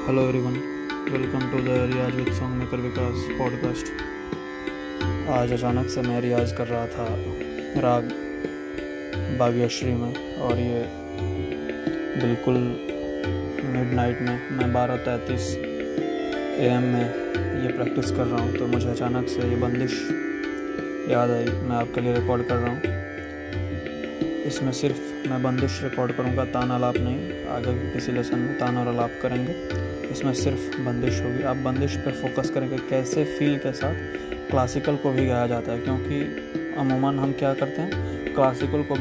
Hello everyone welcome to the Riyaz with song maker Vikas podcast आज अचानक से मैं रियाज कर रहा था राग बाग्यश्री में और ये बिल्कुल मिडनाइट में मैं बारह तैंतीस एम में ये प्रैक्टिस कर रहा हूँ तो मुझे अचानक से ये बंदिश याद आई। मैं आपके लिए रिकॉर्ड कर रहा हूँ। इसमें सिर्फ़ मैं बंदिश रिकॉर्ड करूँगा, तान आलाप नहीं। आगे किसी लेसन में तान और आलाप करेंगे। इसमें सिर्फ़ बंदिश होगी। आप बंदिश पर फोकस करेंगे कैसे फील के साथ क्लासिकल को भी गाया जाता है, क्योंकि अमूमन हम क्या करते हैं? क्लासिकल को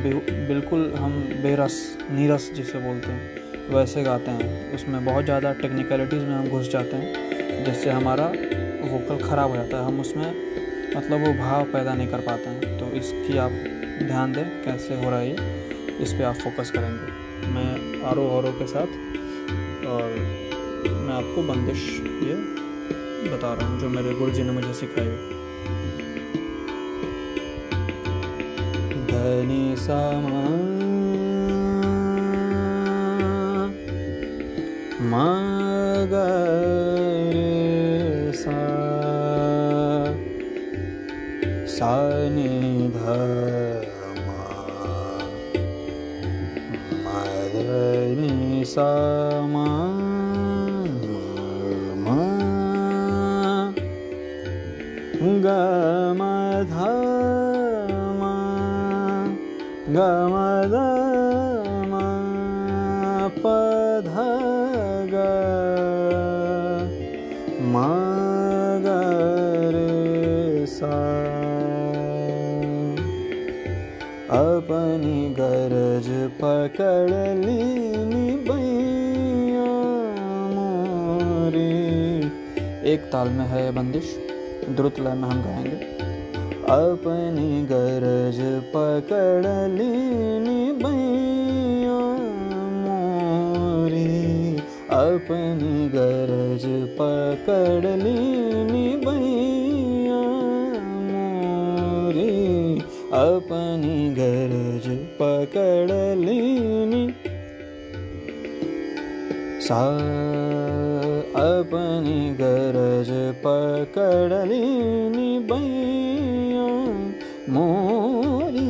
बिल्कुल हम बेरस, नीरस जिसे बोलते हैं, वैसे गाते हैं। उसमें बहुत ज़्यादा टेक्निकलिटीज़ में हम घुस जाते हैं, जिससे हमारा वोकल ख़राब हो जाता है। हम उसमें मतलब वो भाव पैदा नहीं कर पाते हैं। तो इसकी आप ध्यान दें कैसे हो रहा है इस पर आप फोकस करेंगे। मैं आर ओ के साथ। और मैं आपको बंदिश ये बता रहा हूँ, जो मेरे गुरु जी ने मुझे सिखाई। धनी सामा सा सानि सा ग ध अपनी गरज पकड़ ली एक ताल में है बंदिश, द्रुत लय में हम गाएँगे। अपनी गरज पकड़ बैया मोरी। अपनी गरज पकड़ लीनी गरज पकड़ लेनी। सा अपनी गरज पकड़नी बैया मोरी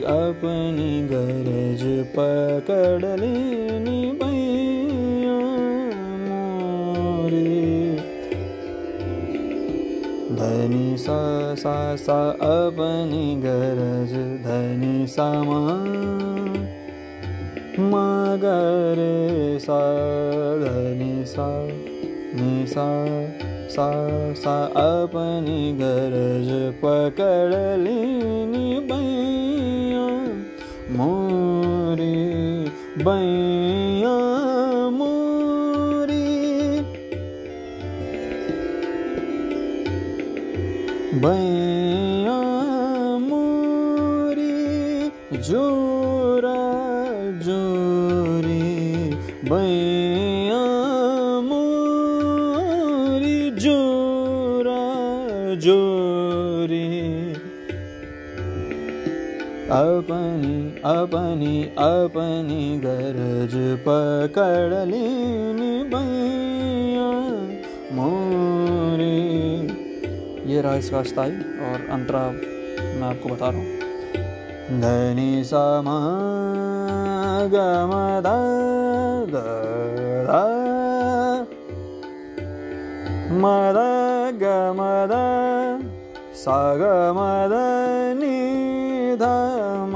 अपनी गरज पकड़ बैया सा सा सा गरज धनी सामा। मगरे सा धनी सा नि सा सा सा अपनी गरज लीनी बैया मोरी बैया बैया मोरी जोरा जोरी बैया मोरी जोरा जोरी। अपनी अपनी अपनी गरज पकड़ लीनी बैया मोरी ये रहा इसका स्थायी और अंतरा मैं आपको बता रहा हूँ। धनी समा गमद मद, गमद, सगमद निधम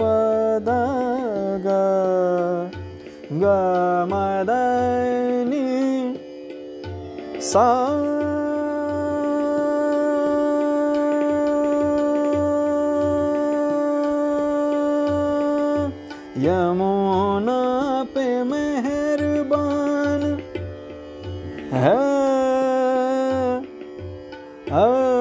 पद गमद, नि, सा यमुना पे मेहरबान है। आ,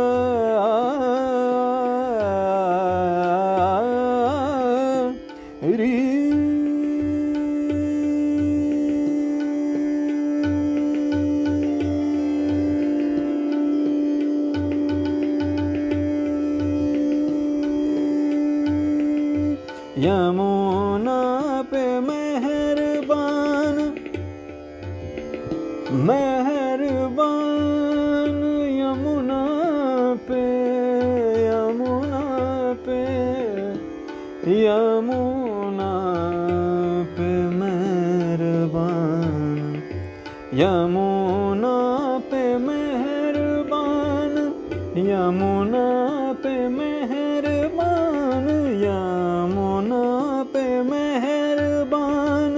यमुना पे मेहरबान मेहरबान यमुना पे यमुना पे यमुना पे मेहरबान यमुना यमुना पे मेहरबान यमुना पे मेहरबान,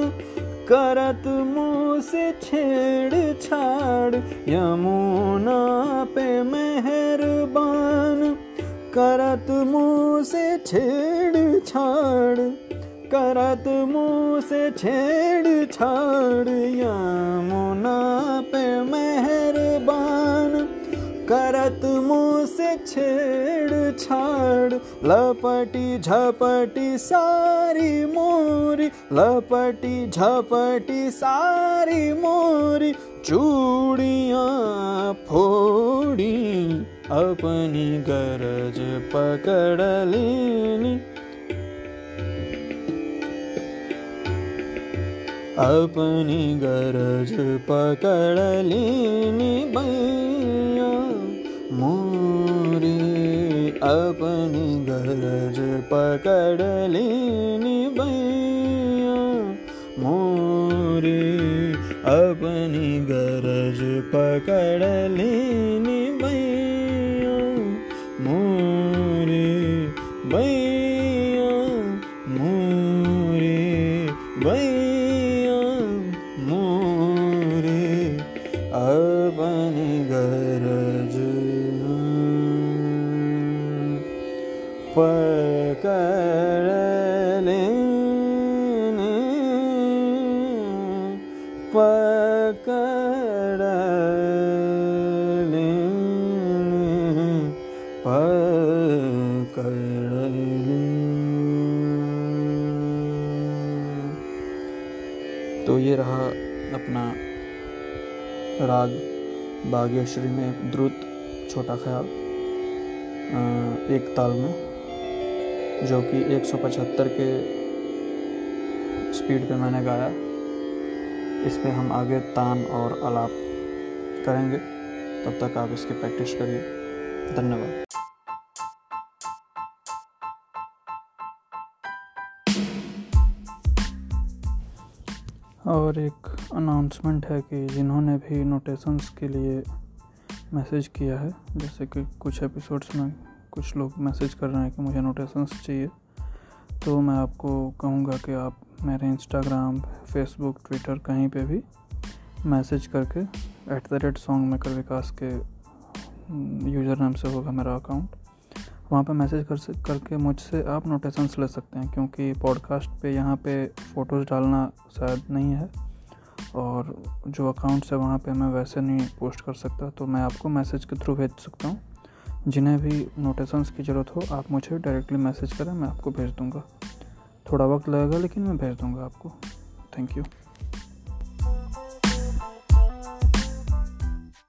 करत मुँह से छेड़ छाड़ यमुना पे मेहरबान, करत मुँह से छेड़ छाड़ करत मुँह से छेड़ छाड़ यमुना पे मेहरबान। करत मुँह से छेड़ छाड़, लपटी झपटी सारी मोरी, लपटी झपटी सारी मोरी, चूड़ियाँ फोड़ी, अपनी गरज पकड़ लेनी। अपनी गरज पकड़ लेनी भैया अपनी गरज पकड़ लेनी भैया। मोरे अपनी गरज पकड़ लेनी भैया। मोरे भैया मोरे भैया पकड़ पकड़ तो ये रहा अपना राग बागेश्वरी में द्रुत छोटा ख्याल एक ताल में, जो कि 175 के स्पीड पे मैंने गाया। इस पर हम आगे तान और आलाप करेंगे। तब तक आप इसकी प्रैक्टिस करिए। धन्यवाद। और एक अनाउंसमेंट है कि जिन्होंने भी नोटेशंस के लिए मैसेज किया है, जैसे कि कुछ एपिसोड्स में कुछ लोग मैसेज कर रहे हैं कि मुझे नोटेशंस चाहिए तो मैं आपको कहूँगा कि आप मेरे इंस्टाग्राम फेसबुक ट्विटर कहीं पे भी मैसेज करके at the rate song maker Vikas के यूज़र नेम से होगा मेरा अकाउंट वहाँ पे मैसेज कर करके मुझसे आप नोटेशंस ले सकते हैं क्योंकि पॉडकास्ट पे यहाँ पे फ़ोटोज़ डालना शायद नहीं है और जो अकाउंट्स है वहाँ पे मैं वैसे नहीं पोस्ट कर सकता तो मैं आपको मैसेज के थ्रू भेज सकता हूँ। जिन्हें भी नोटेशंस की ज़रूरत हो, आप मुझे डायरेक्टली मैसेज करें, मैं आपको भेज दूँगा। थोड़ा वक्त लगेगा लेकिन मैं भेज दूँगा आपको। Thank you